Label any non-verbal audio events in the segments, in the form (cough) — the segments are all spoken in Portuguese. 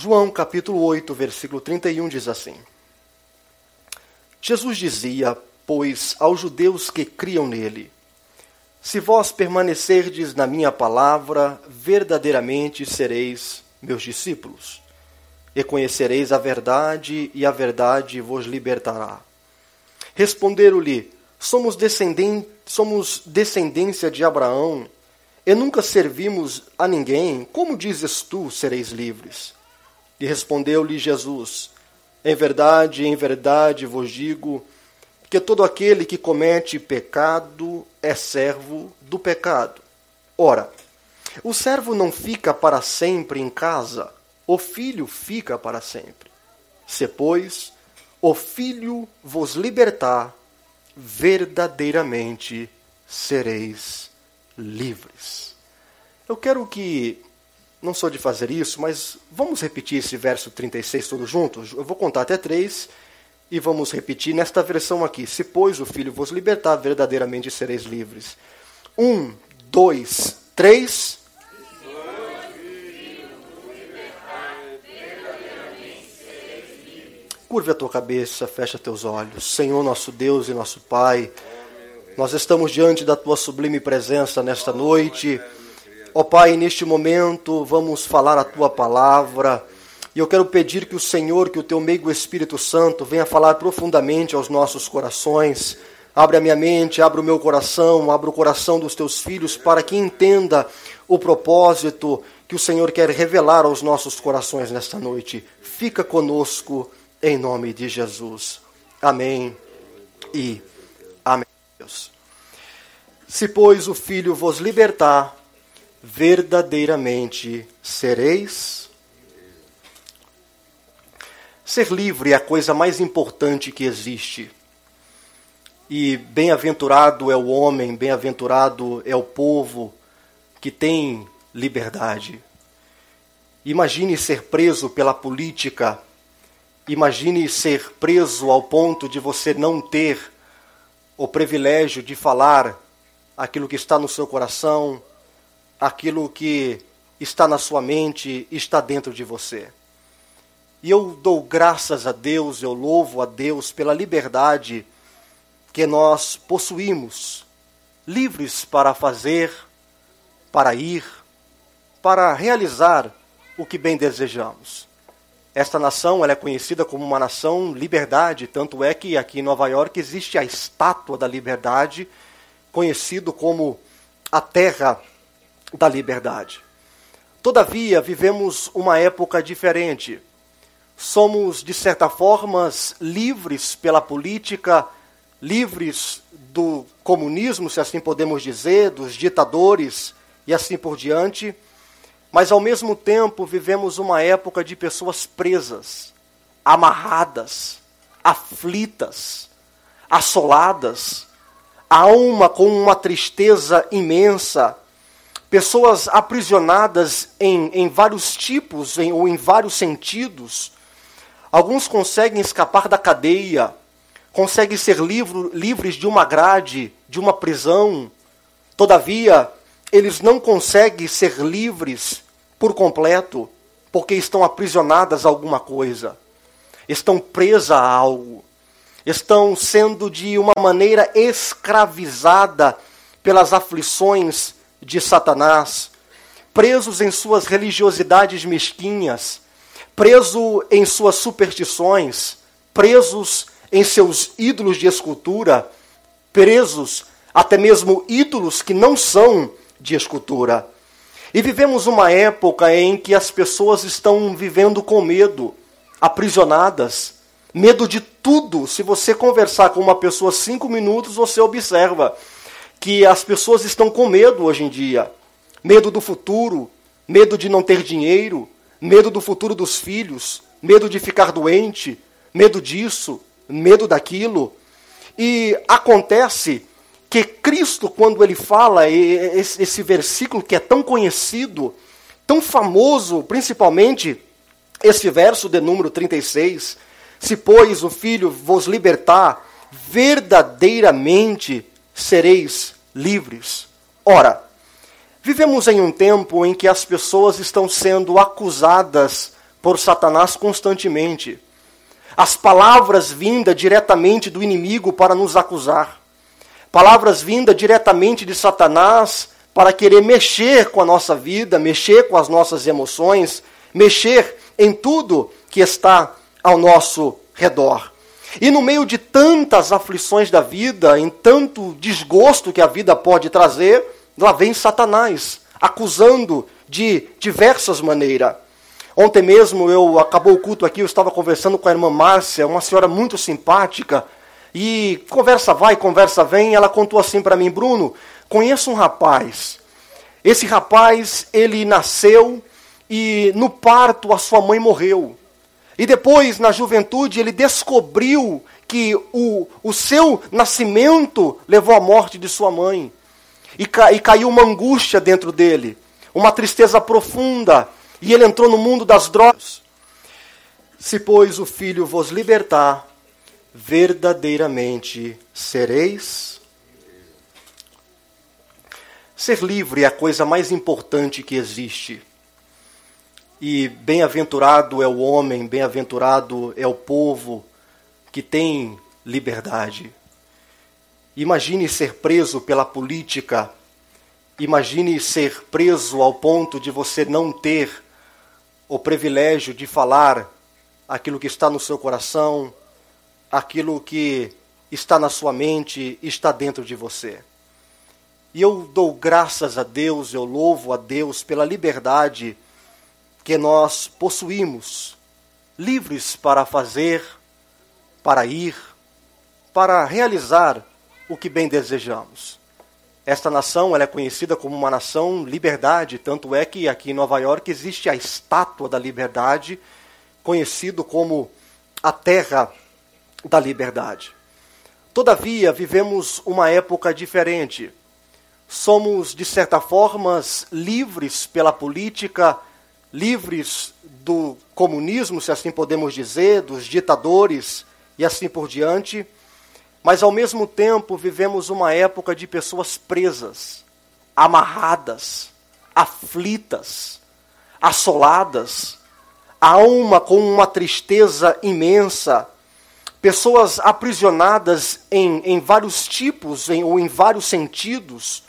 João capítulo 8, versículo 31 diz assim: Jesus dizia, pois, aos judeus que criam nele: Se vós permanecerdes na minha palavra, verdadeiramente sereis meus discípulos, e conhecereis a verdade, e a verdade vos libertará. Responderam-lhe: Somos, descenden somos descendência de Abraão, e nunca servimos a ninguém. Como dizes tu, sereis livres? E respondeu-lhe Jesus: Em verdade, em verdade vos digo que todo aquele que comete pecado é servo do pecado. Ora, o servo não fica para sempre em casa, o filho fica para sempre. Se, pois, o filho vos libertar, verdadeiramente sereis livres. Eu quero que não sou de fazer isso, mas vamos repetir esse verso 36 todos juntos? Eu vou contar até três e vamos repetir nesta versão aqui. Se, pois, o Filho vos libertar, verdadeiramente sereis livres. Um, dois, três. Curve a tua cabeça, fecha teus olhos. Senhor, nosso Deus e nosso Pai, nós estamos diante da tua sublime presença nesta noite. Ó Pai, neste momento vamos falar a tua palavra. E eu quero pedir que o Senhor, que o teu meigo Espírito Santo venha falar profundamente aos nossos corações. Abre a minha mente, abre o meu coração, abre o coração dos teus filhos para que entenda o propósito que o Senhor quer revelar aos nossos corações nesta noite. Fica conosco em nome de Jesus. Amém e amém. Se, pois, o Filho vos libertar, verdadeiramente sereis. Ser livre é a coisa mais importante que existe. E bem-aventurado é o homem, bem-aventurado é o povo que tem liberdade. Imagine ser preso pela política, imagine ser preso ao ponto de você não ter o privilégio de falar aquilo que está no seu coração, aquilo que está na sua mente, está dentro de você. E eu dou graças a Deus, eu louvo a Deus pela liberdade que nós possuímos, livres para fazer, para ir, para realizar o que bem desejamos. Esta nação ela é conhecida como uma nação liberdade, tanto é que aqui em Nova York existe a estátua da liberdade, conhecido como a terra da liberdade. Todavia, vivemos uma época diferente. Somos, de certa forma, livres pela política, livres do comunismo, se assim podemos dizer, dos ditadores e assim por diante, mas ao mesmo tempo vivemos uma época de pessoas presas, amarradas, aflitas, assoladas, a alma com uma tristeza imensa, pessoas aprisionadas em, em vários tipos em, ou em vários sentidos. Alguns conseguem escapar da cadeia, conseguem ser livro, livres de uma grade, de uma prisão. Todavia, eles não conseguem ser livres por completo, porque estão aprisionadas a alguma coisa, estão presas a algo, estão sendo de uma maneira escravizada pelas aflições de Satanás, presos em suas religiosidades mesquinhas, preso em suas superstições, presos em seus ídolos de escultura, presos até mesmo ídolos que não são de escultura. E vivemos uma época em que as pessoas estão vivendo com medo, aprisionadas, medo de tudo. Se você conversar com uma pessoa cinco minutos, você observa que as pessoas estão com medo hoje em dia. Medo do futuro, medo de não ter dinheiro, medo do futuro dos filhos, medo de ficar doente, medo disso, medo daquilo. E acontece que Cristo, quando ele fala esse versículo que é tão conhecido, tão famoso, principalmente esse verso de número 36, se pois o Filho vos libertar, verdadeiramente sereis livres. Ora, vivemos em um tempo em que as pessoas estão sendo acusadas por Satanás constantemente. As palavras vindas diretamente do inimigo para nos acusar. Palavras vindas diretamente de Satanás para querer mexer com a nossa vida, mexer com as nossas emoções, mexer em tudo que está ao nosso redor. E no meio de tantas aflições da vida, em tanto desgosto que a vida pode trazer, lá vem Satanás, acusando de diversas maneiras. Ontem mesmo eu acabou o culto aqui, eu estava conversando com a irmã Márcia, uma senhora muito simpática, e conversa vai, conversa vem, ela contou assim para mim, Bruno, conheço um rapaz. Esse rapaz, ele nasceu e no parto a sua mãe morreu. E depois, na juventude, ele descobriu que o, o seu nascimento levou à morte de sua mãe. E, ca, e caiu uma angústia dentro dele, uma tristeza profunda. E ele entrou no mundo das drogas. Se, pois, o filho vos libertar, verdadeiramente sereis. Ser livre é a coisa mais importante que existe. E bem-aventurado é o homem, bem-aventurado é o povo que tem liberdade. Imagine ser preso pela política, imagine ser preso ao ponto de você não ter o privilégio de falar aquilo que está no seu coração, aquilo que está na sua mente, está dentro de você. E eu dou graças a Deus, eu louvo a Deus pela liberdade que nós possuímos, livres para fazer, para ir, para realizar o que bem desejamos. Esta nação ela é conhecida como uma nação liberdade, tanto é que aqui em Nova York existe a estátua da liberdade, conhecido como a terra da liberdade. Todavia, vivemos uma época diferente. Somos, de certa forma, livres pela política, livres do comunismo, se assim podemos dizer, dos ditadores e assim por diante, mas ao mesmo tempo vivemos uma época de pessoas presas, amarradas, aflitas, assoladas, a alma com uma tristeza imensa, pessoas aprisionadas em, em vários tipos em, ou em vários sentidos.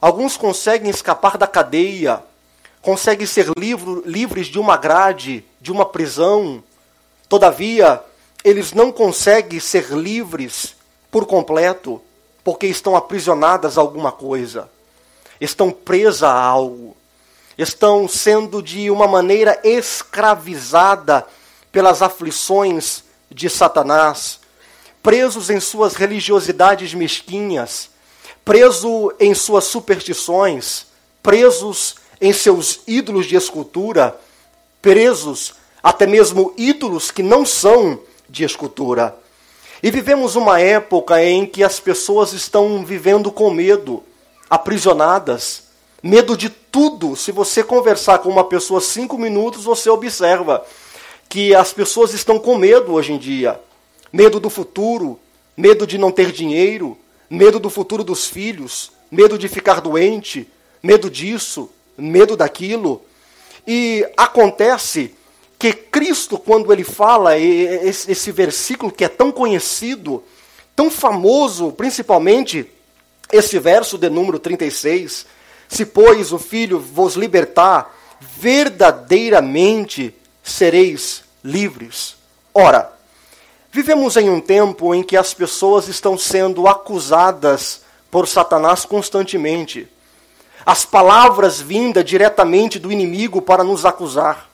Alguns conseguem escapar da cadeia, conseguem ser livro, livres de uma grade, de uma prisão. Todavia, eles não conseguem ser livres por completo, porque estão aprisionadas a alguma coisa, estão presas a algo, estão sendo de uma maneira escravizada pelas aflições de Satanás, presos em suas religiosidades mesquinhas, presos em suas superstições, presos em seus ídolos de escultura, presos até mesmo ídolos que não são de escultura. E vivemos uma época em que as pessoas estão vivendo com medo, aprisionadas, medo de tudo. Se você conversar com uma pessoa cinco minutos, você observa que as pessoas estão com medo hoje em dia. Medo do futuro, medo de não ter dinheiro, medo do futuro dos filhos, medo de ficar doente, medo disso, medo daquilo. E acontece que Cristo, quando ele fala esse versículo que é tão conhecido, tão famoso, principalmente esse verso de número 36, se pois o Filho vos libertar, verdadeiramente sereis livres. Ora, vivemos em um tempo em que as pessoas estão sendo acusadas por Satanás constantemente. As palavras vindas diretamente do inimigo para nos acusar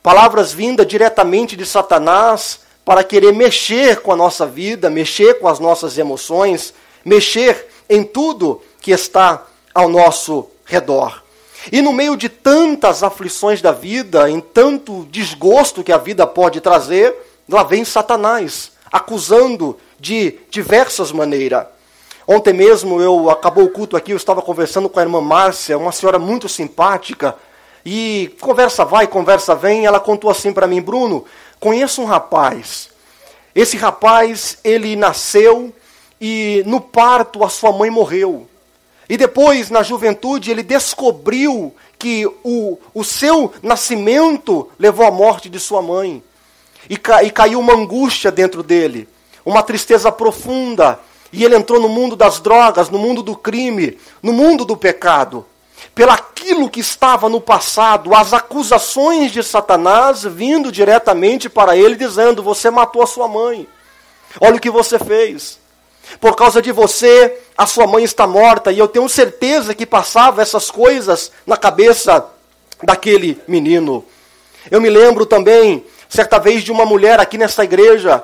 palavras vindas diretamente de Satanás para querer mexer com a nossa vida, mexer com as nossas emoções, mexer em tudo que está ao nosso redor. E no meio de tantas aflições da vida, em tanto desgosto que a vida pode trazer, lá vem Satanás, acusando de diversas maneiras. Ontem mesmo eu acabou o culto aqui, eu estava conversando com a irmã Márcia, uma senhora muito simpática, e conversa vai, conversa vem, ela contou assim para mim, Bruno, conheço um rapaz. Esse rapaz, ele nasceu e no parto a sua mãe morreu. E depois, na juventude, ele descobriu que o, o seu nascimento levou à morte de sua mãe. E, ca, e caiu uma angústia dentro dele, uma tristeza profunda. E ele entrou no mundo das drogas, no mundo do crime, no mundo do pecado. Pelaquilo que estava no passado, as acusações de Satanás vindo diretamente para ele, dizendo: Você matou a sua mãe. Olha o que você fez. Por causa de você, a sua mãe está morta. E eu tenho certeza que passava essas coisas na cabeça daquele menino. Eu me lembro também, certa vez, de uma mulher aqui nessa igreja.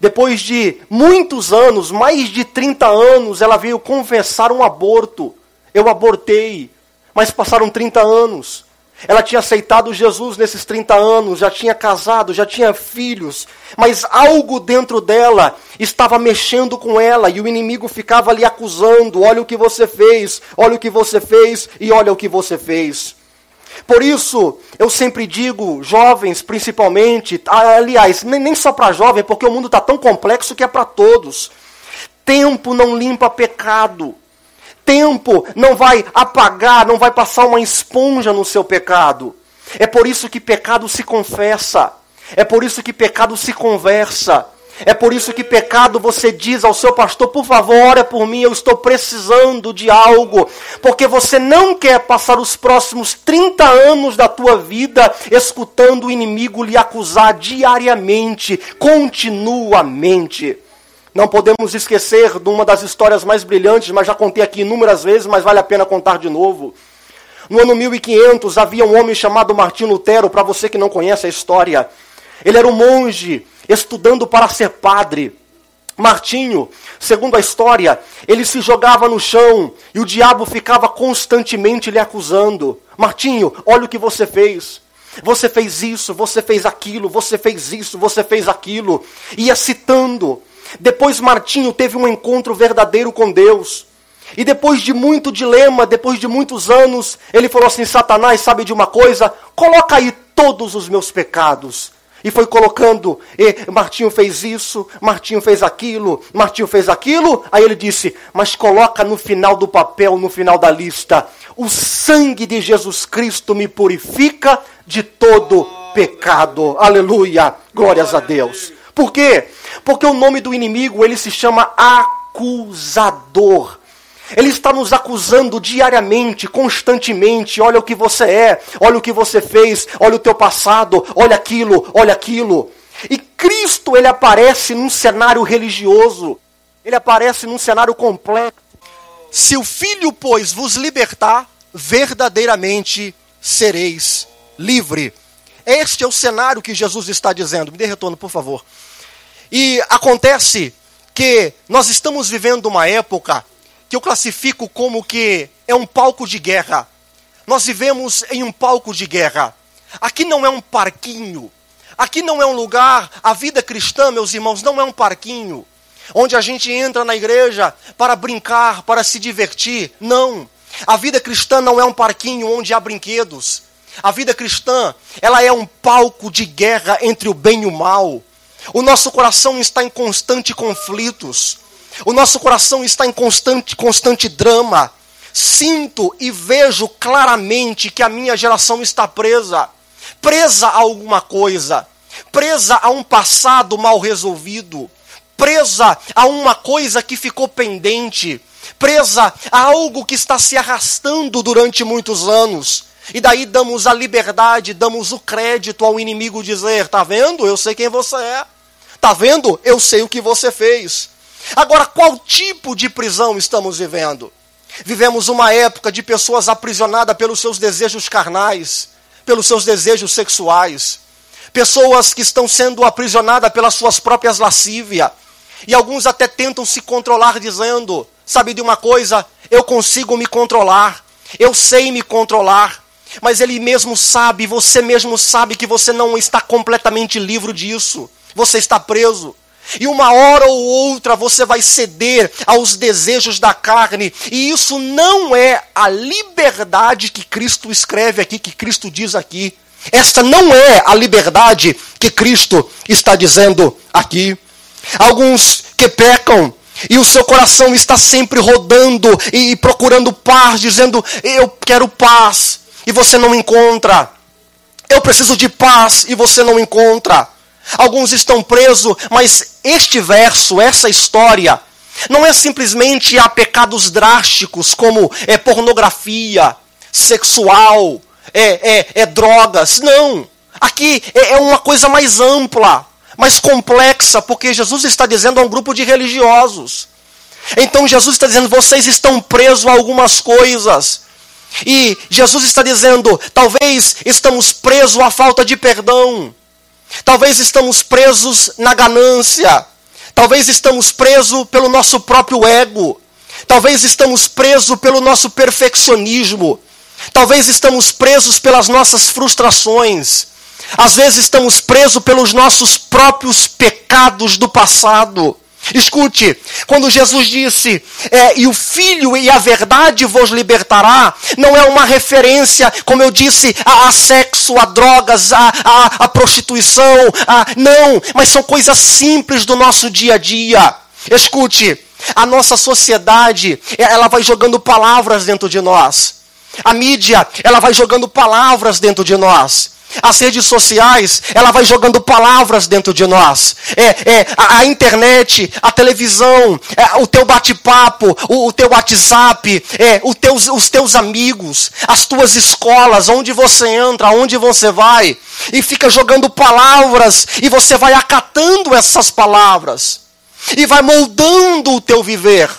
Depois de muitos anos, mais de 30 anos, ela veio confessar um aborto. Eu abortei, mas passaram 30 anos. Ela tinha aceitado Jesus nesses 30 anos, já tinha casado, já tinha filhos, mas algo dentro dela estava mexendo com ela e o inimigo ficava ali acusando: olha o que você fez, olha o que você fez e olha o que você fez. Por isso, eu sempre digo, jovens principalmente, aliás, nem só para jovem, porque o mundo está tão complexo que é para todos. Tempo não limpa pecado tempo não vai apagar, não vai passar uma esponja no seu pecado. É por isso que pecado se confessa. É por isso que pecado se conversa. É por isso que pecado você diz ao seu pastor, por favor, ore por mim, eu estou precisando de algo. Porque você não quer passar os próximos 30 anos da tua vida escutando o inimigo lhe acusar diariamente, continuamente. Não podemos esquecer de uma das histórias mais brilhantes, mas já contei aqui inúmeras vezes, mas vale a pena contar de novo. No ano 1500 havia um homem chamado Martinho Lutero, para você que não conhece a história. Ele era um monge estudando para ser padre. Martinho, segundo a história, ele se jogava no chão e o diabo ficava constantemente lhe acusando. Martinho, olha o que você fez. Você fez isso, você fez aquilo, você fez isso, você fez aquilo. Ia citando depois Martinho teve um encontro verdadeiro com Deus. E depois de muito dilema, depois de muitos anos, ele falou assim: Satanás, sabe de uma coisa? Coloca aí todos os meus pecados. E foi colocando, e Martinho fez isso, Martinho fez aquilo, Martinho fez aquilo. Aí ele disse: Mas coloca no final do papel, no final da lista: O sangue de Jesus Cristo me purifica de todo pecado. Aleluia, glórias a Deus. Por quê? Porque o nome do inimigo, ele se chama acusador. Ele está nos acusando diariamente, constantemente. Olha o que você é, olha o que você fez, olha o teu passado, olha aquilo, olha aquilo. E Cristo, ele aparece num cenário religioso. Ele aparece num cenário complexo. Se o Filho, pois, vos libertar, verdadeiramente sereis livre. Este é o cenário que Jesus está dizendo. Me dê retorno, por favor. E acontece que nós estamos vivendo uma época que eu classifico como que é um palco de guerra. Nós vivemos em um palco de guerra. Aqui não é um parquinho. Aqui não é um lugar. A vida cristã, meus irmãos, não é um parquinho onde a gente entra na igreja para brincar, para se divertir. Não. A vida cristã não é um parquinho onde há brinquedos. A vida cristã, ela é um palco de guerra entre o bem e o mal. O nosso coração está em constante conflitos. O nosso coração está em constante, constante drama. Sinto e vejo claramente que a minha geração está presa. Presa a alguma coisa. Presa a um passado mal resolvido. Presa a uma coisa que ficou pendente. Presa a algo que está se arrastando durante muitos anos. E daí damos a liberdade, damos o crédito ao inimigo dizer: tá vendo? Eu sei quem você é. Tá vendo? Eu sei o que você fez. Agora, qual tipo de prisão estamos vivendo? Vivemos uma época de pessoas aprisionadas pelos seus desejos carnais, pelos seus desejos sexuais. Pessoas que estão sendo aprisionadas pelas suas próprias lascívias. E alguns até tentam se controlar dizendo: Sabe de uma coisa? Eu consigo me controlar. Eu sei me controlar. Mas ele mesmo sabe, você mesmo sabe que você não está completamente livre disso você está preso. E uma hora ou outra você vai ceder aos desejos da carne. E isso não é a liberdade que Cristo escreve aqui, que Cristo diz aqui. Esta não é a liberdade que Cristo está dizendo aqui. Alguns que pecam e o seu coração está sempre rodando e procurando paz, dizendo: Eu quero paz, e você não encontra. Eu preciso de paz, e você não encontra. Alguns estão presos, mas este verso, essa história, não é simplesmente a pecados drásticos como é pornografia, sexual, é, é, é drogas. Não. Aqui é, é uma coisa mais ampla mais complexa, porque Jesus está dizendo a um grupo de religiosos. Então Jesus está dizendo: vocês estão presos a algumas coisas. E Jesus está dizendo: talvez estamos presos à falta de perdão. Talvez estamos presos na ganância. Talvez estamos presos pelo nosso próprio ego. Talvez estamos presos pelo nosso perfeccionismo. Talvez estamos presos pelas nossas frustrações. Às vezes estamos presos pelos nossos próprios pecados do passado. Escute, quando Jesus disse, é, e o Filho e a verdade vos libertará, não é uma referência, como eu disse, a, a sexo, a drogas, a, a, a prostituição, a, não, mas são coisas simples do nosso dia a dia. Escute, a nossa sociedade, ela vai jogando palavras dentro de nós. A mídia, ela vai jogando palavras dentro de nós. As redes sociais, ela vai jogando palavras dentro de nós. É, é a, a internet, a televisão, é, o teu bate-papo, o, o, teu WhatsApp, é, o teus, os teus amigos, as tuas escolas, onde você entra, onde você vai, e fica jogando palavras, e você vai acatando essas palavras, e vai moldando o teu viver,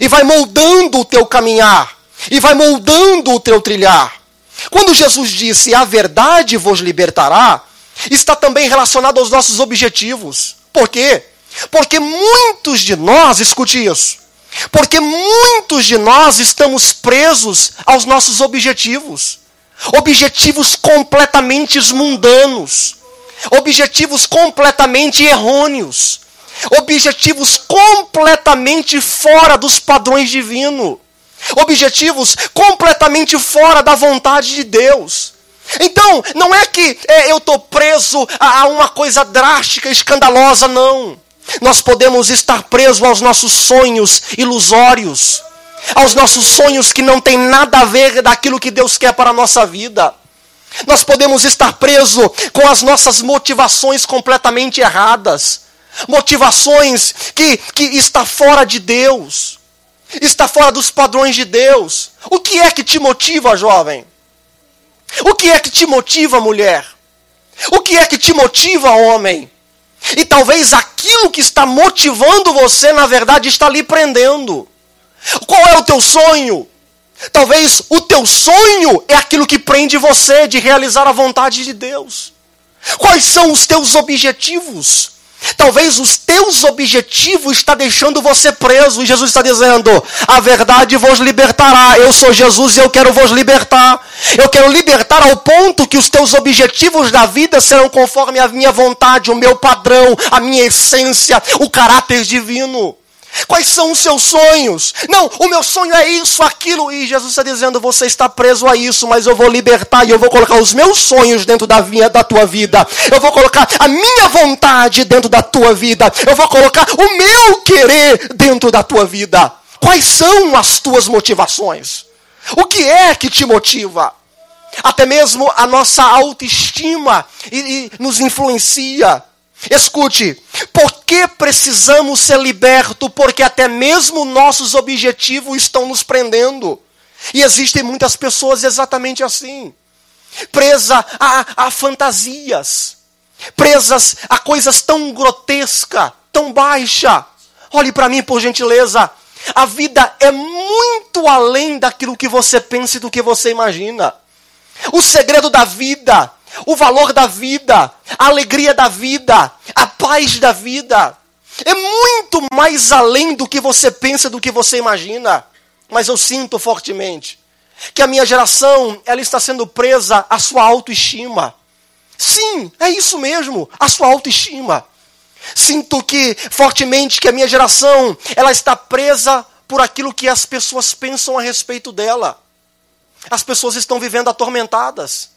e vai moldando o teu caminhar, e vai moldando o teu trilhar. Quando Jesus disse a verdade vos libertará, está também relacionado aos nossos objetivos. Por quê? Porque muitos de nós, escute isso, porque muitos de nós estamos presos aos nossos objetivos. Objetivos completamente mundanos, objetivos completamente errôneos, objetivos completamente fora dos padrões divinos objetivos completamente fora da vontade de Deus. Então, não é que é, eu estou preso a, a uma coisa drástica, escandalosa, não. Nós podemos estar presos aos nossos sonhos ilusórios, aos nossos sonhos que não têm nada a ver daquilo que Deus quer para a nossa vida. Nós podemos estar presos com as nossas motivações completamente erradas, motivações que, que está fora de Deus está fora dos padrões de Deus. O que é que te motiva, jovem? O que é que te motiva, mulher? O que é que te motiva, homem? E talvez aquilo que está motivando você, na verdade, está lhe prendendo. Qual é o teu sonho? Talvez o teu sonho é aquilo que prende você de realizar a vontade de Deus. Quais são os teus objetivos? Talvez os teus objetivos está deixando você preso e Jesus está dizendo: "A verdade vos libertará. Eu sou Jesus e eu quero vos libertar. Eu quero libertar ao ponto que os teus objetivos da vida serão conforme a minha vontade, o meu padrão, a minha essência, o caráter divino." Quais são os seus sonhos? Não, o meu sonho é isso, aquilo. E Jesus está dizendo: você está preso a isso, mas eu vou libertar e eu vou colocar os meus sonhos dentro da, minha, da tua vida. Eu vou colocar a minha vontade dentro da tua vida. Eu vou colocar o meu querer dentro da tua vida. Quais são as tuas motivações? O que é que te motiva? Até mesmo a nossa autoestima e, e nos influencia. Escute, por que precisamos ser libertos? Porque até mesmo nossos objetivos estão nos prendendo. E existem muitas pessoas exatamente assim, presas a, a fantasias, presas a coisas tão grotescas, tão baixa. Olhe para mim, por gentileza. A vida é muito além daquilo que você pensa e do que você imagina. O segredo da vida o valor da vida, a alegria da vida, a paz da vida. É muito mais além do que você pensa, do que você imagina. Mas eu sinto fortemente que a minha geração ela está sendo presa à sua autoestima. Sim, é isso mesmo, a sua autoestima. Sinto que fortemente que a minha geração ela está presa por aquilo que as pessoas pensam a respeito dela. As pessoas estão vivendo atormentadas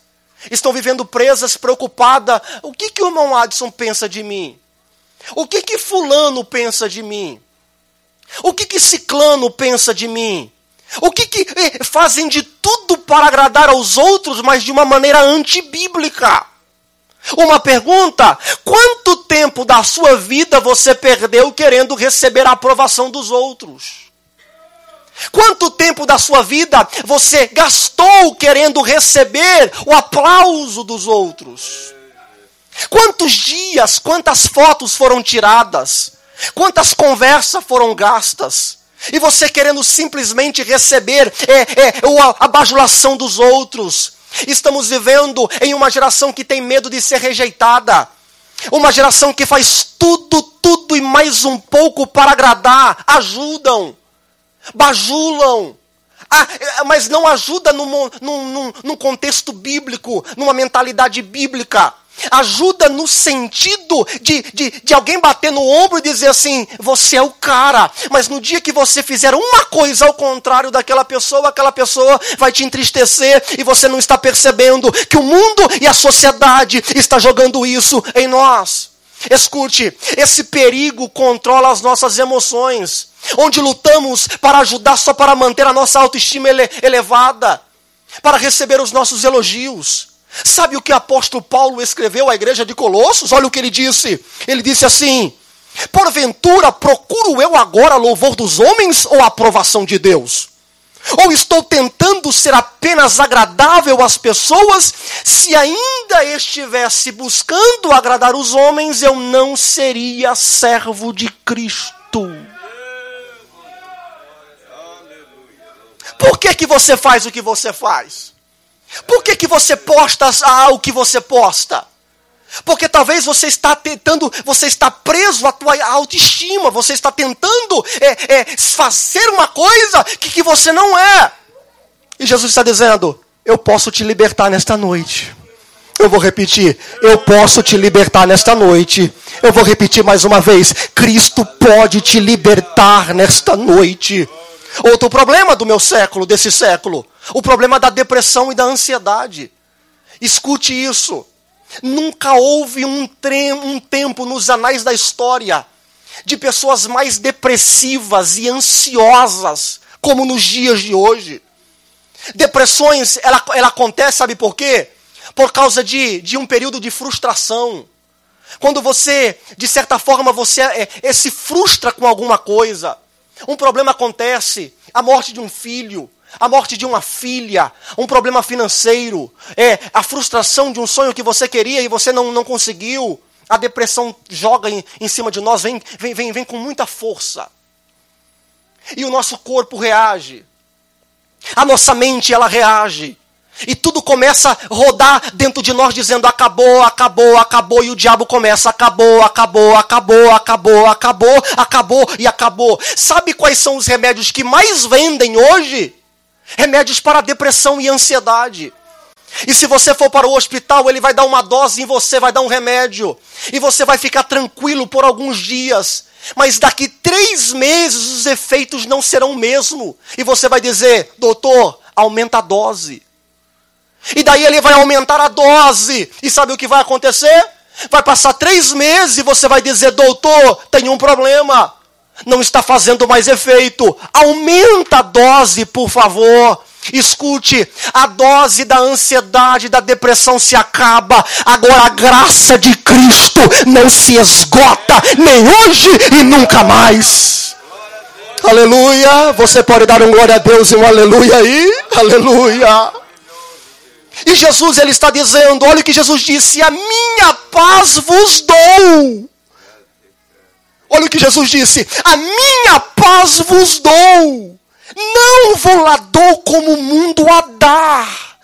estão vivendo presas, preocupadas. O que, que o irmão Adson pensa de mim? O que, que Fulano pensa de mim? O que que ciclano pensa de mim? O que que eh, fazem de tudo para agradar aos outros, mas de uma maneira antibíblica? Uma pergunta: quanto tempo da sua vida você perdeu querendo receber a aprovação dos outros? Quanto tempo da sua vida você gastou querendo receber o aplauso dos outros? Quantos dias, quantas fotos foram tiradas? Quantas conversas foram gastas? E você querendo simplesmente receber é, é, a bajulação dos outros. Estamos vivendo em uma geração que tem medo de ser rejeitada. Uma geração que faz tudo, tudo e mais um pouco para agradar. Ajudam, bajulam. Ah, é, mas não ajuda num, num, num contexto bíblico, numa mentalidade bíblica. Ajuda no sentido de, de, de alguém bater no ombro e dizer assim: você é o cara. Mas no dia que você fizer uma coisa ao contrário daquela pessoa, aquela pessoa vai te entristecer e você não está percebendo que o mundo e a sociedade está jogando isso em nós. Escute, esse perigo controla as nossas emoções, onde lutamos para ajudar só para manter a nossa autoestima ele elevada, para receber os nossos elogios. Sabe o que o apóstolo Paulo escreveu à igreja de Colossos? Olha o que ele disse. Ele disse assim: Porventura procuro eu agora louvor dos homens ou aprovação de Deus? Ou estou tentando ser apenas agradável às pessoas? Se ainda estivesse buscando agradar os homens, eu não seria servo de Cristo. Por que, que você faz o que você faz? Por que, que você posta o que você posta? Porque talvez você está tentando, você está preso à tua autoestima, você está tentando é, é, fazer uma coisa que, que você não é. E Jesus está dizendo: Eu posso te libertar nesta noite. Eu vou repetir, eu posso te libertar nesta noite. Eu vou repetir mais uma vez: Cristo pode te libertar nesta noite. Outro problema do meu século, desse século, o problema da depressão e da ansiedade. Escute isso. Nunca houve um, um tempo nos anais da história de pessoas mais depressivas e ansiosas como nos dias de hoje. Depressões, ela, ela acontece, sabe por quê? Por causa de, de um período de frustração. Quando você, de certa forma, você é, é, se frustra com alguma coisa. Um problema acontece, a morte de um filho, a morte de uma filha, um problema financeiro, é a frustração de um sonho que você queria e você não, não conseguiu. A depressão joga em, em cima de nós, vem, vem, vem, vem com muita força. E o nosso corpo reage. A nossa mente, ela reage. E tudo começa a rodar dentro de nós, dizendo: acabou, acabou, acabou. E o diabo começa: acabou, acabou, acabou, acabou, acabou, acabou e acabou. Sabe quais são os remédios que mais vendem hoje? Remédios para depressão e ansiedade. E se você for para o hospital, ele vai dar uma dose em você, vai dar um remédio. E você vai ficar tranquilo por alguns dias. Mas daqui três meses os efeitos não serão o mesmo. E você vai dizer, doutor, aumenta a dose. E daí ele vai aumentar a dose. E sabe o que vai acontecer? Vai passar três meses e você vai dizer, doutor, tem um problema não está fazendo mais efeito. Aumenta a dose, por favor. Escute, a dose da ansiedade, da depressão se acaba. Agora a graça de Cristo não se esgota, nem hoje e nunca mais. Aleluia. Você pode dar um glória a Deus e um aleluia aí? Aleluia. E Jesus ele está dizendo, olha o que Jesus disse: "A minha paz vos dou". Olha o que Jesus disse: A minha paz vos dou, não vou lá dou como o mundo a dar.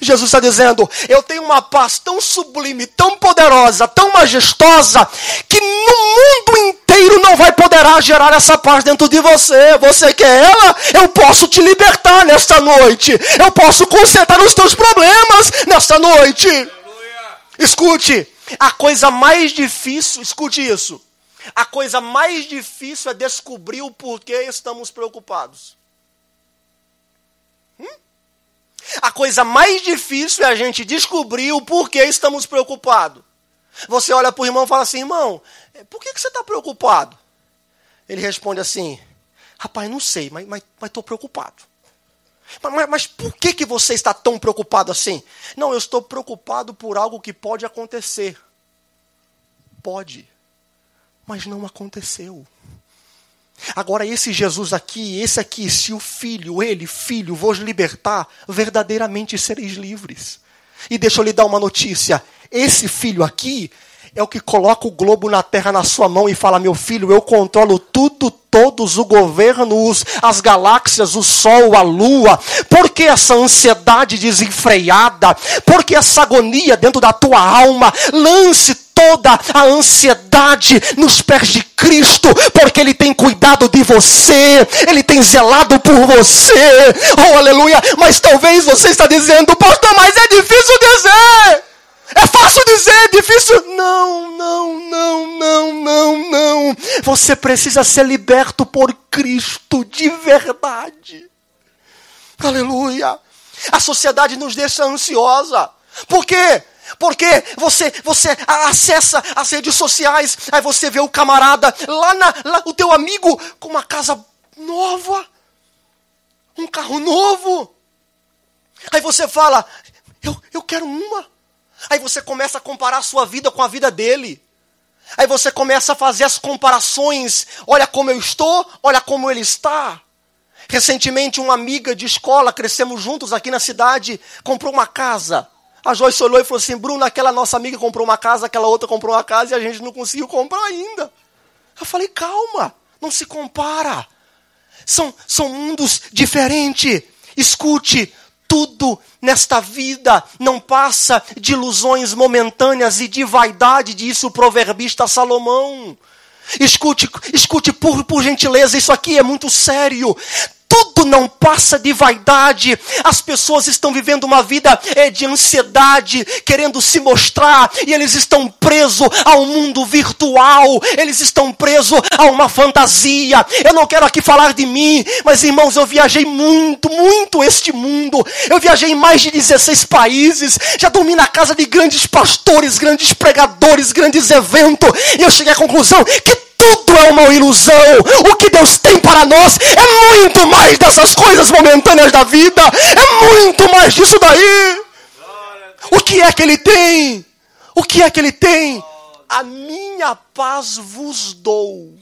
Jesus está dizendo: Eu tenho uma paz tão sublime, tão poderosa, tão majestosa, que no mundo inteiro não vai poderá gerar essa paz dentro de você. Você quer ela? Eu posso te libertar nesta noite. Eu posso consertar os teus problemas nesta noite. Escute, a coisa mais difícil, escute isso a coisa mais difícil é descobrir o porquê estamos preocupados. A coisa mais difícil é a gente descobrir o porquê estamos preocupados. Você olha para o irmão e fala assim: irmão, por que, que você está preocupado? Ele responde assim: Rapaz, não sei, mas estou mas, mas preocupado. Mas, mas, por que, que você está tão preocupado assim? Não, eu estou preocupado por algo que pode acontecer. Pode, mas não aconteceu. Agora, esse Jesus aqui, esse aqui, se o Filho, ele, Filho, vos libertar, verdadeiramente sereis livres. E deixa eu lhe dar uma notícia: esse filho aqui é o que coloca o globo na terra na sua mão e fala: Meu filho, eu controlo tudo, todos, o governo, as galáxias, o sol, a lua. Por que essa ansiedade desenfreada? Por que essa agonia dentro da tua alma? Lance toda a ansiedade nos pés de Cristo, porque Ele tem cuidado de você, Ele tem zelado por você. Oh, aleluia! Mas talvez você está dizendo, pastor, mas é difícil dizer. É fácil dizer, é difícil. Não, não, não, não, não, não. Você precisa ser liberto por Cristo de verdade. Aleluia. A sociedade nos deixa ansiosa. Por quê? Porque você, você acessa as redes sociais, aí você vê o camarada lá, na, lá o teu amigo com uma casa nova, um carro novo. Aí você fala, eu, eu quero uma. Aí você começa a comparar a sua vida com a vida dele. Aí você começa a fazer as comparações. Olha como eu estou, olha como ele está. Recentemente, uma amiga de escola, crescemos juntos aqui na cidade, comprou uma casa. A Joyce olhou e falou assim: Bruno, aquela nossa amiga comprou uma casa, aquela outra comprou uma casa e a gente não conseguiu comprar ainda. Eu falei: calma, não se compara. São, são mundos diferentes. Escute, tudo nesta vida não passa de ilusões momentâneas e de vaidade, disse o proverbista Salomão. Escute, escute por, por gentileza, isso aqui é muito sério tudo não passa de vaidade. As pessoas estão vivendo uma vida é, de ansiedade, querendo se mostrar, e eles estão presos ao mundo virtual, eles estão presos a uma fantasia. Eu não quero aqui falar de mim, mas irmãos, eu viajei muito, muito este mundo. Eu viajei em mais de 16 países, já dormi na casa de grandes pastores, grandes pregadores, grandes eventos, e eu cheguei à conclusão que tudo é uma ilusão. O que Deus tem para nós é muito mais dessas coisas momentâneas da vida. É muito mais disso daí. O que é que Ele tem? O que é que Ele tem? A minha paz vos dou.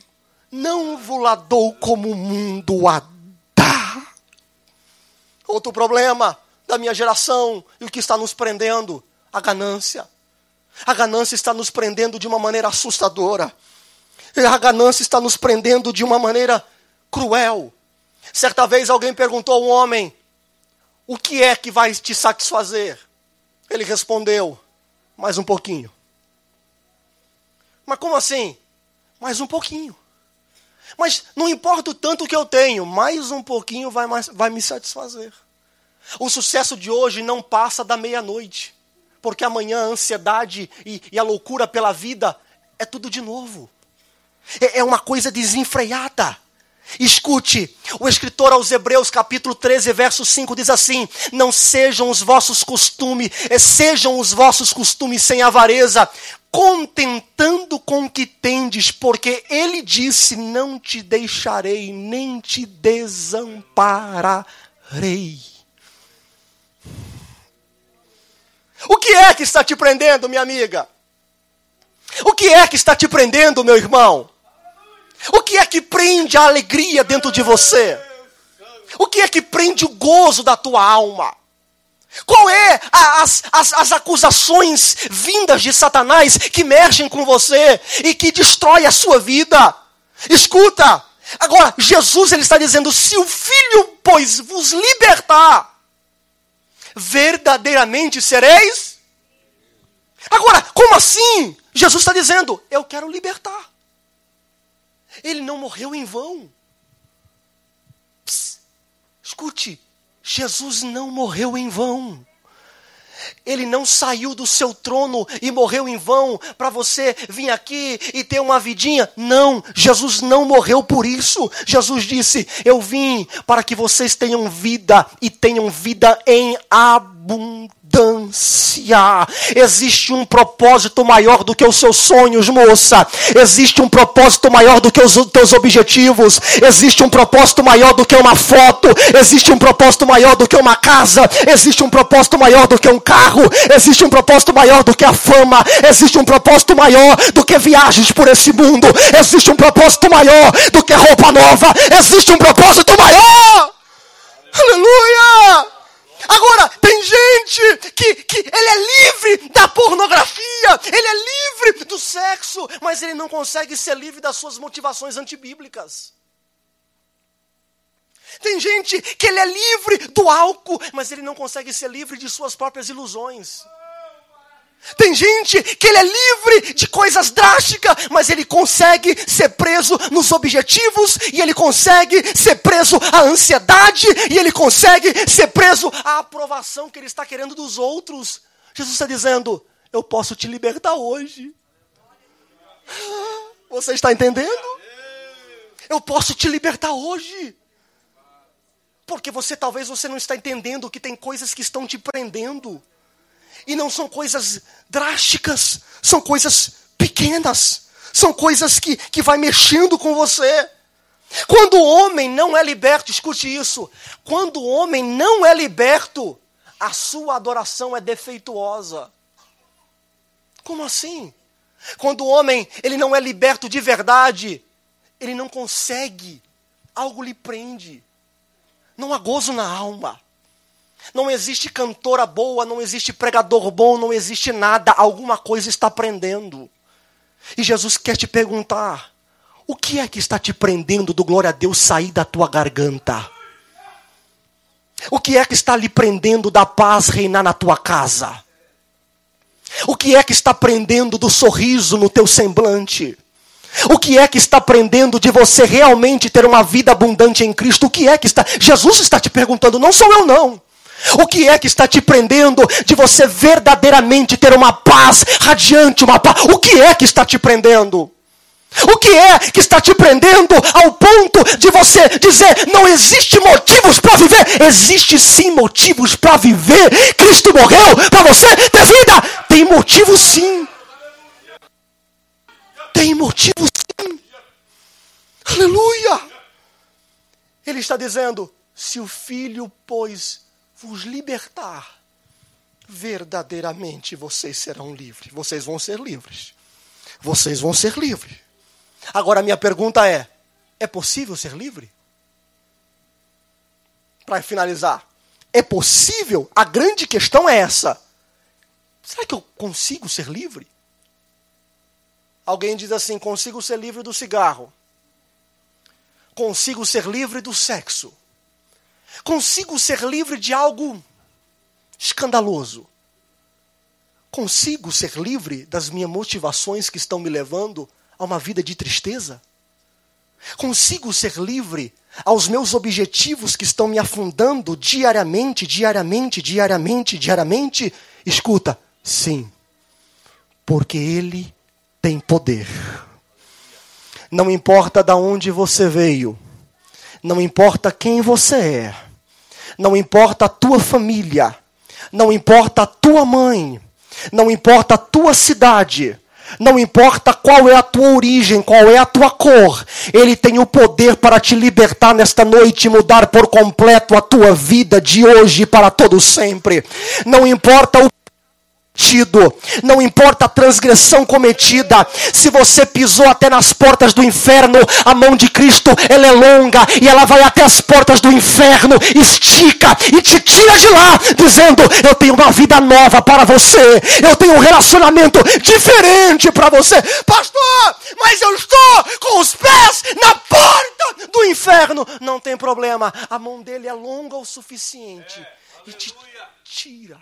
Não vos la dou como o mundo a dá. Outro problema da minha geração e o que está nos prendendo: a ganância. A ganância está nos prendendo de uma maneira assustadora. A ganância está nos prendendo de uma maneira cruel. Certa vez alguém perguntou ao homem: O que é que vai te satisfazer? Ele respondeu: Mais um pouquinho. Mas como assim? Mais um pouquinho. Mas não importa o tanto que eu tenho, mais um pouquinho vai, vai me satisfazer. O sucesso de hoje não passa da meia-noite, porque amanhã a ansiedade e, e a loucura pela vida é tudo de novo. É, é uma coisa desenfreada. Escute, o escritor aos Hebreus, capítulo 13, verso 5, diz assim: Não sejam os vossos costumes, eh, sejam os vossos costumes sem avareza, contentando com o que tendes, porque ele disse: Não te deixarei, nem te desampararei. O que é que está te prendendo, minha amiga? O que é que está te prendendo, meu irmão? O que é que prende a alegria dentro de você? O que é que prende o gozo da tua alma? Qual é a, as, as, as, acusações vindas de Satanás que mexem com você e que destrói a sua vida? Escuta, agora Jesus ele está dizendo: se o Filho, pois, vos libertar, verdadeiramente sereis. Agora, como assim? Jesus está dizendo: eu quero libertar. Ele não morreu em vão. Psst, escute, Jesus não morreu em vão. Ele não saiu do seu trono e morreu em vão para você vir aqui e ter uma vidinha. Não, Jesus não morreu por isso. Jesus disse: Eu vim para que vocês tenham vida e tenham vida em abundância. Abundância. Existe um propósito maior do que os seus sonhos, moça. Existe um propósito maior do que os teus objetivos. Existe um propósito maior do que uma foto. Existe um propósito maior do que uma casa. Existe um propósito maior do que um carro. Existe um propósito maior do que a fama. Existe um propósito maior do que viagens por esse mundo. Existe um propósito maior do que roupa nova. Existe um propósito maior. Aleluia! Agora, tem gente que, que ele é livre da pornografia, ele é livre do sexo, mas ele não consegue ser livre das suas motivações antibíblicas. Tem gente que ele é livre do álcool, mas ele não consegue ser livre de suas próprias ilusões. Tem gente que ele é livre de coisas drásticas, mas ele consegue ser preso nos objetivos, e ele consegue ser preso à ansiedade, e ele consegue ser preso à aprovação que ele está querendo dos outros. Jesus está dizendo: Eu posso te libertar hoje. (gasps) Você está entendendo? Eu posso te libertar hoje. Porque você talvez você não está entendendo que tem coisas que estão te prendendo. E não são coisas drásticas, são coisas pequenas, são coisas que, que vai mexendo com você. Quando o homem não é liberto, escute isso, quando o homem não é liberto, a sua adoração é defeituosa. Como assim? Quando o homem ele não é liberto de verdade, ele não consegue, algo lhe prende. Não há gozo na alma. Não existe cantora boa, não existe pregador bom, não existe nada. Alguma coisa está prendendo. E Jesus quer te perguntar: o que é que está te prendendo do glória a Deus sair da tua garganta? O que é que está lhe prendendo da paz reinar na tua casa? O que é que está prendendo do sorriso no teu semblante? O que é que está prendendo de você realmente ter uma vida abundante em Cristo? O que é que está. Jesus está te perguntando, não sou eu não. O que é que está te prendendo de você verdadeiramente ter uma paz radiante, uma paz? O que é que está te prendendo? O que é que está te prendendo ao ponto de você dizer não existe motivos para viver? Existe sim motivos para viver. Cristo morreu para você ter vida. Tem motivo sim. Tem motivo sim. Aleluia. Ele está dizendo: se o filho, pois, vos libertar, verdadeiramente vocês serão livres. Vocês vão ser livres. Vocês vão ser livres. Agora, minha pergunta é: é possível ser livre? Para finalizar, é possível? A grande questão é essa. Será que eu consigo ser livre? Alguém diz assim: consigo ser livre do cigarro. Consigo ser livre do sexo Consigo ser livre de algo escandaloso. Consigo ser livre das minhas motivações que estão me levando a uma vida de tristeza? Consigo ser livre aos meus objetivos que estão me afundando diariamente, diariamente, diariamente, diariamente? Escuta, sim, porque Ele tem poder. Não importa de onde você veio, não importa quem você é, não importa a tua família, não importa a tua mãe, não importa a tua cidade, não importa qual é a tua origem, qual é a tua cor, Ele tem o poder para te libertar nesta noite e mudar por completo a tua vida de hoje para todo sempre. Não importa o cometido, não importa a transgressão cometida, se você pisou até nas portas do inferno, a mão de Cristo ela é longa e ela vai até as portas do inferno, estica e te tira de lá, dizendo: Eu tenho uma vida nova para você, eu tenho um relacionamento diferente para você, pastor. Mas eu estou com os pés na porta do inferno. Não tem problema, a mão dele é longa o suficiente e te tira.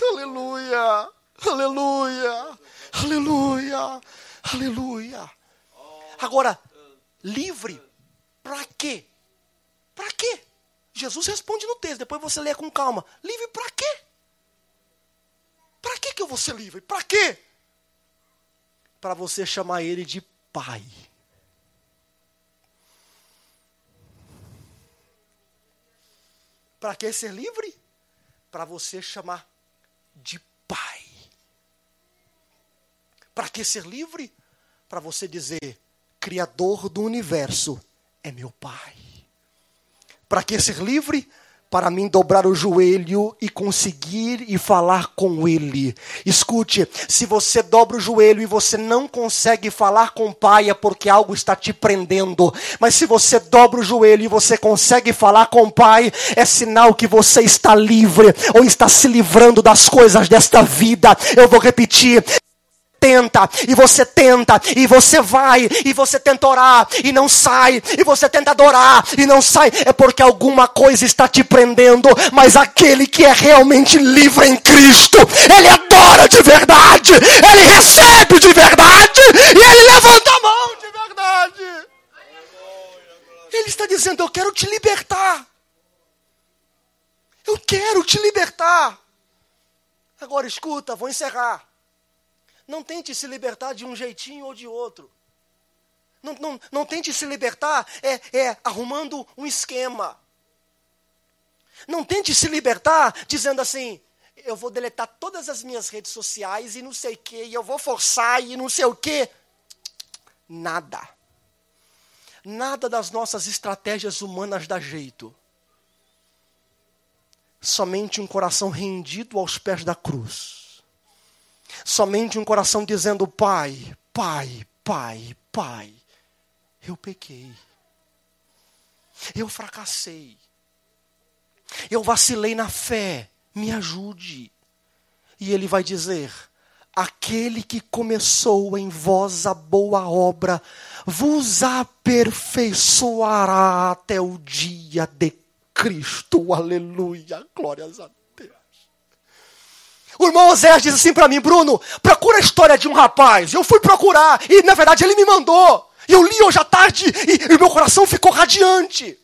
Aleluia! Aleluia! Aleluia! Aleluia! Agora, livre para quê? Para quê? Jesus responde no texto, depois você lê com calma. Livre para quê? Para que que eu vou ser livre? Para quê? Para você chamar ele de pai. Para que ser livre? para você chamar pai. Para que ser livre? Para você dizer: Criador do universo é meu pai. Para que ser livre? Para mim dobrar o joelho e conseguir e falar com Ele. Escute, se você dobra o joelho e você não consegue falar com o Pai, é porque algo está te prendendo. Mas se você dobra o joelho e você consegue falar com o Pai, é sinal que você está livre ou está se livrando das coisas desta vida. Eu vou repetir tenta, e você tenta, e você vai, e você tenta orar, e não sai, e você tenta adorar, e não sai, é porque alguma coisa está te prendendo, mas aquele que é realmente livre em Cristo, ele adora de verdade, ele recebe de verdade, e ele levanta a mão de verdade. Ele está dizendo: Eu quero te libertar. Eu quero te libertar. Agora escuta, vou encerrar. Não tente se libertar de um jeitinho ou de outro. Não, não, não tente se libertar é, é, arrumando um esquema. Não tente se libertar dizendo assim: eu vou deletar todas as minhas redes sociais e não sei o quê, e eu vou forçar e não sei o quê. Nada. Nada das nossas estratégias humanas dá jeito. Somente um coração rendido aos pés da cruz Somente um coração dizendo: Pai, Pai, Pai, Pai, eu pequei. Eu fracassei. Eu vacilei na fé. Me ajude. E ele vai dizer: Aquele que começou em vós a boa obra, vos aperfeiçoará até o dia de Cristo. Aleluia. Glórias a Deus. O irmão Oséias diz assim para mim, Bruno, procura a história de um rapaz. Eu fui procurar e na verdade ele me mandou. Eu li hoje à tarde e, e meu coração ficou radiante.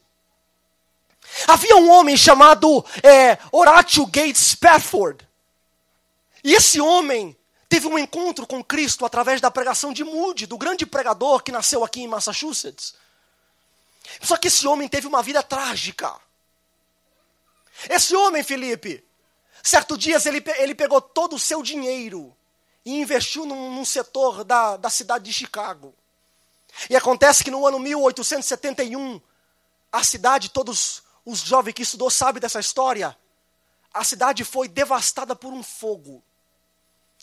Havia um homem chamado é, Horatio Gates Spafford. E esse homem teve um encontro com Cristo através da pregação de Moody, do grande pregador que nasceu aqui em Massachusetts. Só que esse homem teve uma vida trágica. Esse homem, Felipe, Certo dia ele, ele pegou todo o seu dinheiro e investiu num, num setor da, da cidade de Chicago. E acontece que no ano 1871, a cidade, todos os jovens que estudou sabem dessa história, a cidade foi devastada por um fogo.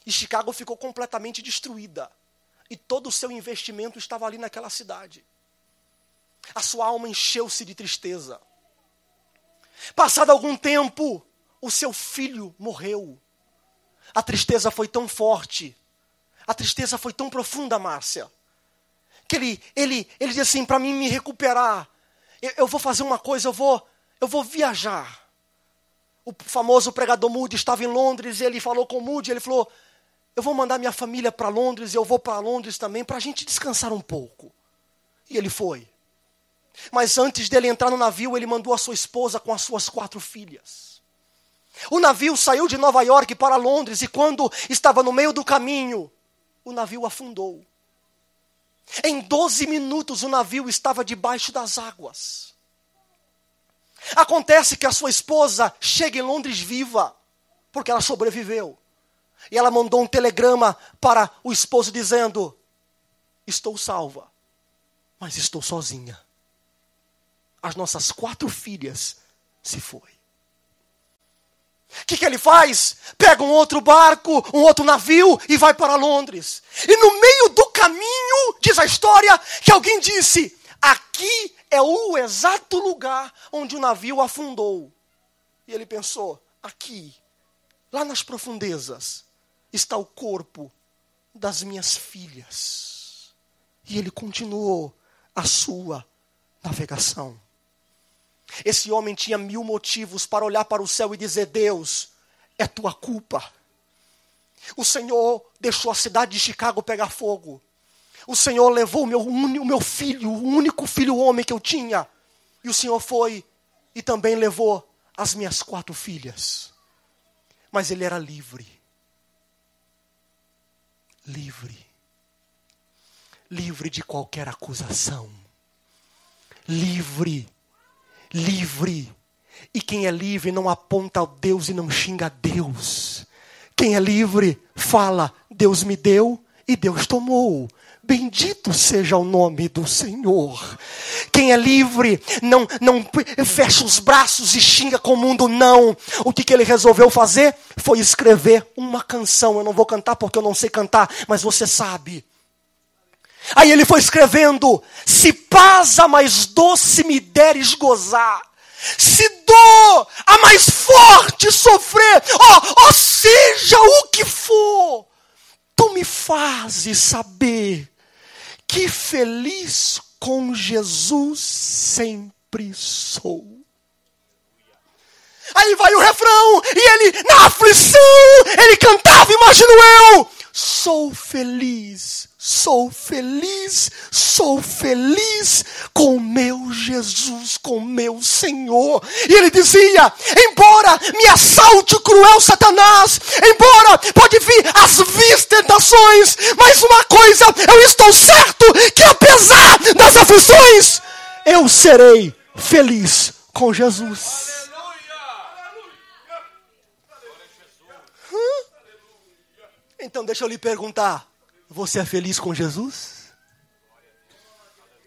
E Chicago ficou completamente destruída. E todo o seu investimento estava ali naquela cidade. A sua alma encheu-se de tristeza. Passado algum tempo, o seu filho morreu. A tristeza foi tão forte, a tristeza foi tão profunda, Márcia, que ele, ele, ele disse assim: para mim me recuperar, eu, eu, vou fazer uma coisa, eu vou, eu vou viajar. O famoso pregador Moody estava em Londres e ele falou com Moody, ele falou: eu vou mandar minha família para Londres, eu vou para Londres também para a gente descansar um pouco. E ele foi. Mas antes dele entrar no navio, ele mandou a sua esposa com as suas quatro filhas. O navio saiu de Nova York para Londres e, quando estava no meio do caminho, o navio afundou. Em 12 minutos, o navio estava debaixo das águas. Acontece que a sua esposa chega em Londres viva, porque ela sobreviveu. E ela mandou um telegrama para o esposo dizendo: Estou salva, mas estou sozinha. As nossas quatro filhas se foi. O que, que ele faz? Pega um outro barco, um outro navio e vai para Londres. E no meio do caminho, diz a história, que alguém disse: aqui é o exato lugar onde o navio afundou. E ele pensou: aqui, lá nas profundezas, está o corpo das minhas filhas. E ele continuou a sua navegação. Esse homem tinha mil motivos para olhar para o céu e dizer: Deus, é tua culpa. O Senhor deixou a cidade de Chicago pegar fogo. O Senhor levou o meu, o meu filho, o único filho homem que eu tinha. E o Senhor foi e também levou as minhas quatro filhas. Mas ele era livre. Livre. Livre de qualquer acusação. Livre livre, E quem é livre não aponta ao Deus e não xinga a Deus. Quem é livre fala: Deus me deu e Deus tomou. Bendito seja o nome do Senhor. Quem é livre não, não fecha os braços e xinga com o mundo, não. O que, que ele resolveu fazer foi escrever uma canção. Eu não vou cantar porque eu não sei cantar, mas você sabe. Aí ele foi escrevendo: Se paz a mais doce me deres gozar, se dor a mais forte sofrer, ó, oh, seja o que for, tu me fazes saber que feliz com Jesus sempre sou. Aí vai o refrão, e ele, na aflição, ele cantava, imagino eu, sou feliz Sou feliz, sou feliz com meu Jesus, com meu Senhor. E ele dizia: embora me assalte o cruel Satanás, embora pode vir as vis tentações, mas uma coisa eu estou certo: que apesar das aflições, eu serei feliz com Jesus. Então deixa eu lhe perguntar. Você é feliz com Jesus?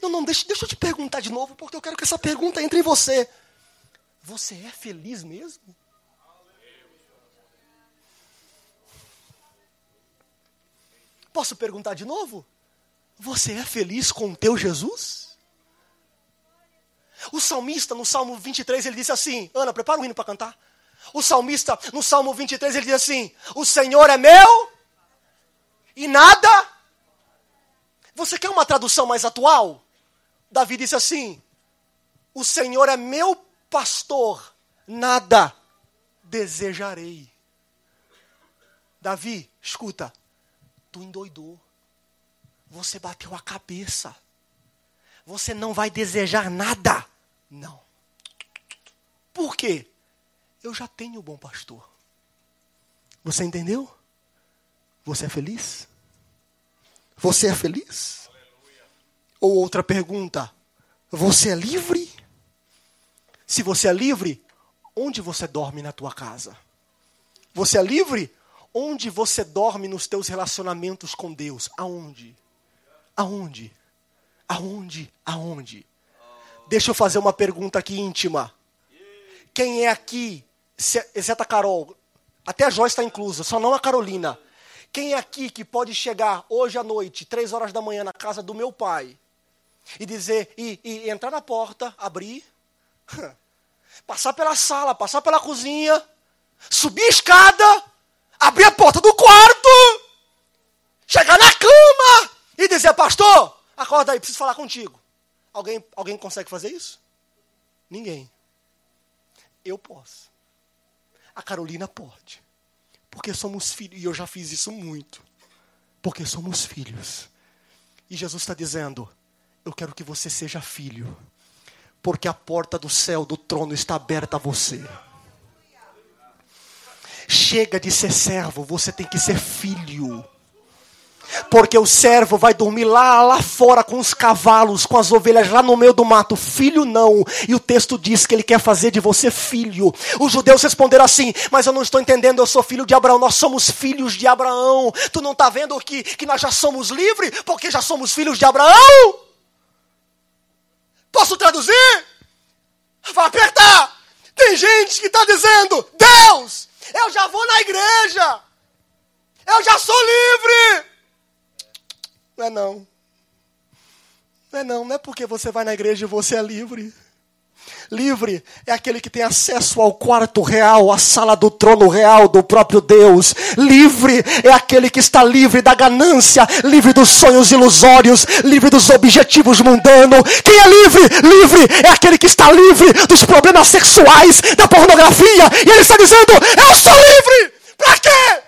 Não, não, deixa, deixa eu te perguntar de novo, porque eu quero que essa pergunta entre em você. Você é feliz mesmo? Posso perguntar de novo? Você é feliz com o teu Jesus? O salmista, no Salmo 23, ele disse assim: Ana, prepara o hino para cantar. O salmista, no Salmo 23, ele diz assim: O Senhor é meu e nada. Você quer uma tradução mais atual? Davi disse assim: O Senhor é meu pastor, nada desejarei. Davi, escuta, tu endoidou. Você bateu a cabeça. Você não vai desejar nada. Não. Por quê? Eu já tenho o bom pastor. Você entendeu? Você é feliz? Você é feliz? Ou outra pergunta: Você é livre? Se você é livre, onde você dorme na tua casa? Você é livre? Onde você dorme nos teus relacionamentos com Deus? Aonde? Aonde? Aonde? Aonde? Deixa eu fazer uma pergunta aqui íntima. Quem é aqui, exceto a Carol, até a Joyce está inclusa, só não a Carolina. Quem é aqui que pode chegar hoje à noite, três horas da manhã, na casa do meu pai, e dizer, e, e entrar na porta, abrir, (laughs) passar pela sala, passar pela cozinha, subir a escada, abrir a porta do quarto, chegar na cama e dizer, pastor, acorda aí, preciso falar contigo. Alguém, alguém consegue fazer isso? Ninguém. Eu posso. A Carolina pode. Porque somos filhos. E eu já fiz isso muito. Porque somos filhos. E Jesus está dizendo: Eu quero que você seja filho. Porque a porta do céu, do trono, está aberta a você. Chega de ser servo, você tem que ser filho. Porque o servo vai dormir lá, lá fora com os cavalos, com as ovelhas lá no meio do mato. Filho não. E o texto diz que ele quer fazer de você filho. Os judeus responderam assim: Mas eu não estou entendendo, eu sou filho de Abraão. Nós somos filhos de Abraão. Tu não está vendo que, que nós já somos livres? Porque já somos filhos de Abraão? Posso traduzir? Vai apertar. Tem gente que está dizendo: Deus, eu já vou na igreja. Eu já sou livre. Não é não. Não é não, não é porque você vai na igreja e você é livre. Livre é aquele que tem acesso ao quarto real, à sala do trono real do próprio Deus. Livre é aquele que está livre da ganância, livre dos sonhos ilusórios, livre dos objetivos mundanos. Quem é livre? Livre é aquele que está livre dos problemas sexuais, da pornografia. E ele está dizendo: Eu sou livre. Para quê?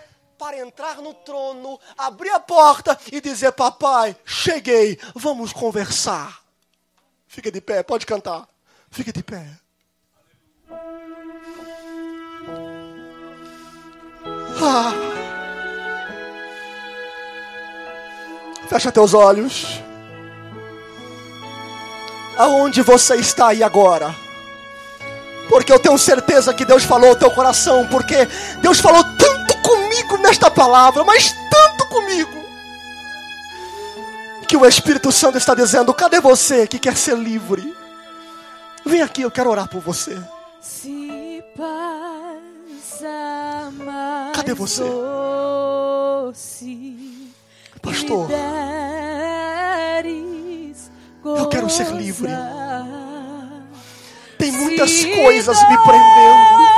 Para entrar no trono, abrir a porta e dizer: Papai, cheguei, vamos conversar. Fica de pé, pode cantar. Fica de pé. Ah. Fecha teus olhos. Aonde você está aí agora? Porque eu tenho certeza que Deus falou ao teu coração, porque Deus falou tanto comigo nesta palavra, mas tanto comigo, que o Espírito Santo está dizendo: cadê você que quer ser livre? Vem aqui, eu quero orar por você. Se passa mais Cadê você? doce, Pastor, eu quero ser livre. tem muitas coisas me prendendo.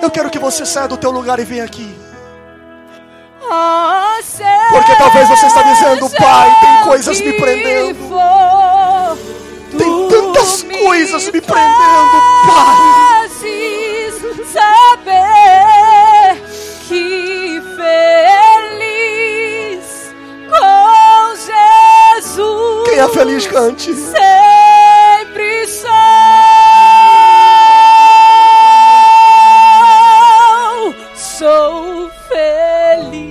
Eu quero que você saia do teu lugar e venha aqui. Porque talvez você está dizendo, seja Pai, tem coisas me prendendo. Tem tantas coisas me prendendo, Pai. saber Feliz, cante. sempre sou, sou feliz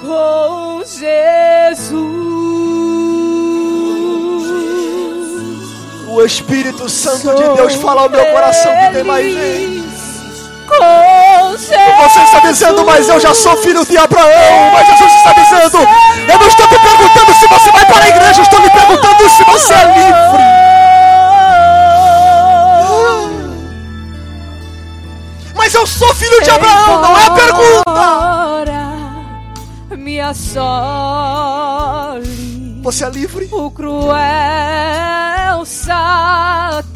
com Jesus. O Espírito Santo de Deus fala ao meu coração que tem mais gente. Dizendo, mas eu já sou filho de Abraão. Mas Jesus está dizendo, eu não estou te perguntando se você vai para a igreja, eu estou lhe perguntando se você é livre. Mas eu sou filho de Abraão, não é a pergunta. pergunta. Me assole Você é livre? o cruel Satanás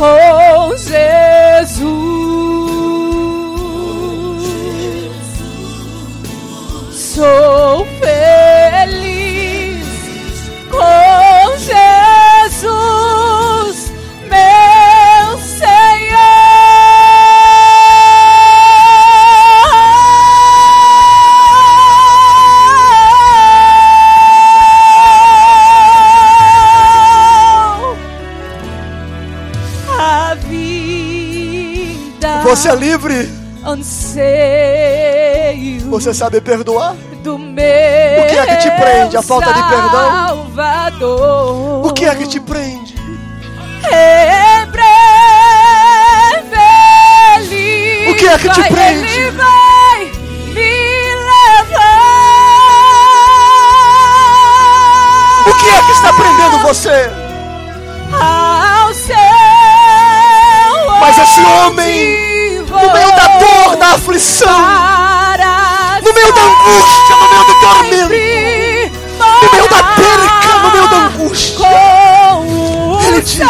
feliz Você sabe perdoar? do meu O que é que te prende? A falta de perdão? Salvador. O que é que te prende? Em breve O que é que te prende? Ele vai me levar O que é que está prendendo você? ao céu. Mas esse homem, No meio da dor, da aflição, para no meio da angústia, no meio do tormento, no meio da perca, no meio da angústia, Ele disse,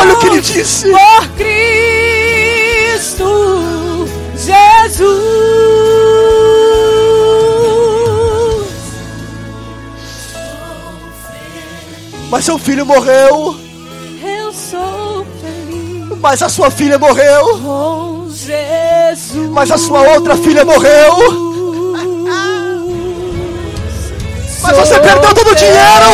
olha o que ele disse. por Cristo Jesus. Mas seu filho morreu, Eu sou feliz mas a sua filha morreu. Mas a sua outra filha morreu, mas você perdeu todo o dinheiro,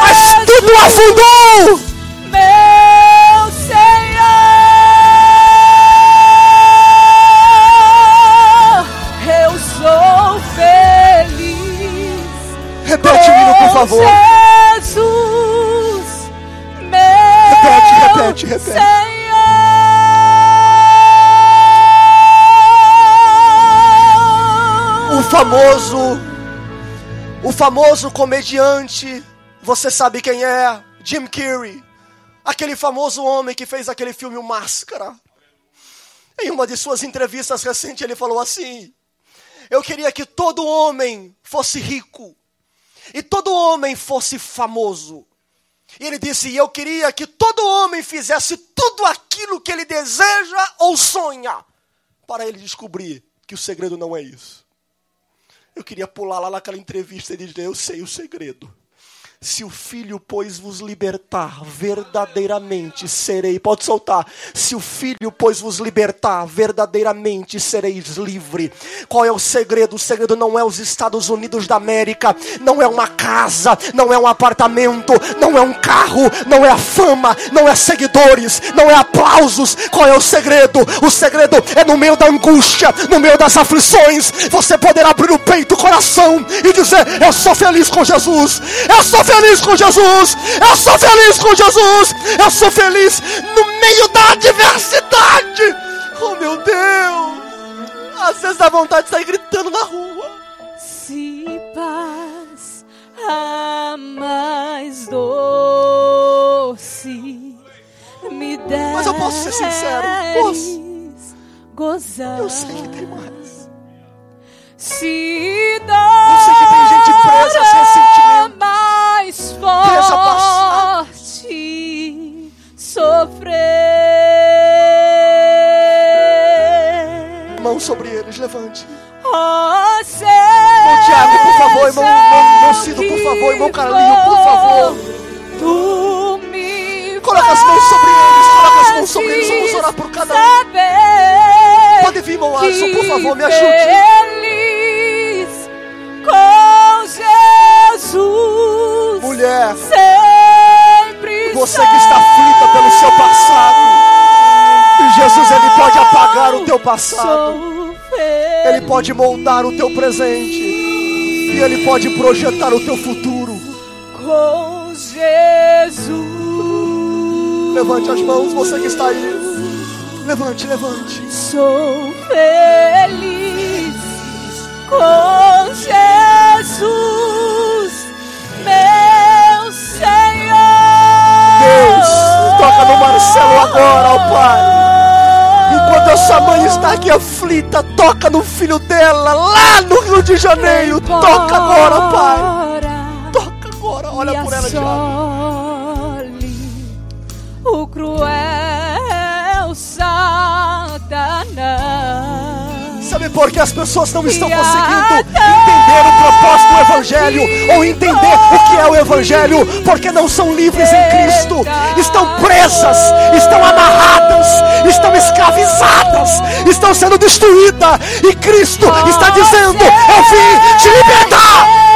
mas tudo afundou. Meu Senhor, eu sou feliz. Repete o hino, por favor. Jesus, meu Repete, repete, repete. Famoso O famoso comediante, você sabe quem é? Jim Carrey. Aquele famoso homem que fez aquele filme O Máscara. Em uma de suas entrevistas recentes, ele falou assim: Eu queria que todo homem fosse rico e todo homem fosse famoso. E ele disse: Eu queria que todo homem fizesse tudo aquilo que ele deseja ou sonha, para ele descobrir que o segredo não é isso. Eu queria pular lá naquela entrevista e dizer: Eu sei o segredo. Se o Filho, pois, vos libertar, verdadeiramente serei. Pode soltar. Se o Filho, pois, vos libertar, verdadeiramente sereis livre. Qual é o segredo? O segredo não é os Estados Unidos da América, não é uma casa, não é um apartamento, não é um carro, não é a fama, não é seguidores, não é aplausos. Qual é o segredo? O segredo é no meio da angústia, no meio das aflições, você poder abrir o peito, o coração e dizer: Eu sou feliz com Jesus. Eu sou feliz com Jesus. Eu sou feliz com Jesus. Eu sou feliz no meio da adversidade. Oh meu Deus. Às vezes dá vontade de sair gritando na rua. Se paz a mais doce me der. Mas eu posso ser sincero, posso. Gozar. Eu sei que tem mais. Se Eu sei que tem gente presa sem sentimento. Mais forte sofrer. Mão sobre eles, levante. Oh, Irmão Tiago, por favor, irmão, irmão, Cido, por favor, irmão Carlinho, por favor. Tu me Coloca as mãos sobre eles, coloca as mãos sobre eles, vamos orar por cada um. Pode vir, irmão Alisson, por favor, me ajude. Jesus. Mulher, sempre você que está aflita pelo seu passado. Jesus, Ele pode apagar o teu passado. Ele pode moldar o teu presente. E Ele pode projetar o teu futuro. com Jesus. Levante as mãos, você que está aí. Levante, levante. Sou feliz com Jesus, toca no Marcelo agora, ó Pai. Enquanto essa mãe está aqui aflita, toca no filho dela, lá no Rio de Janeiro. Toca agora, Pai. Toca agora, olha por ela, Tiago. Tiago. O cruel Satanás. Sabe por que as pessoas não estão conseguindo entender o propósito do Evangelho ou entender o que é o Evangelho? Porque não são livres em Cristo, estão presas, estão amarradas, estão escravizadas, estão sendo destruídas. E Cristo está dizendo: Eu vim te libertar.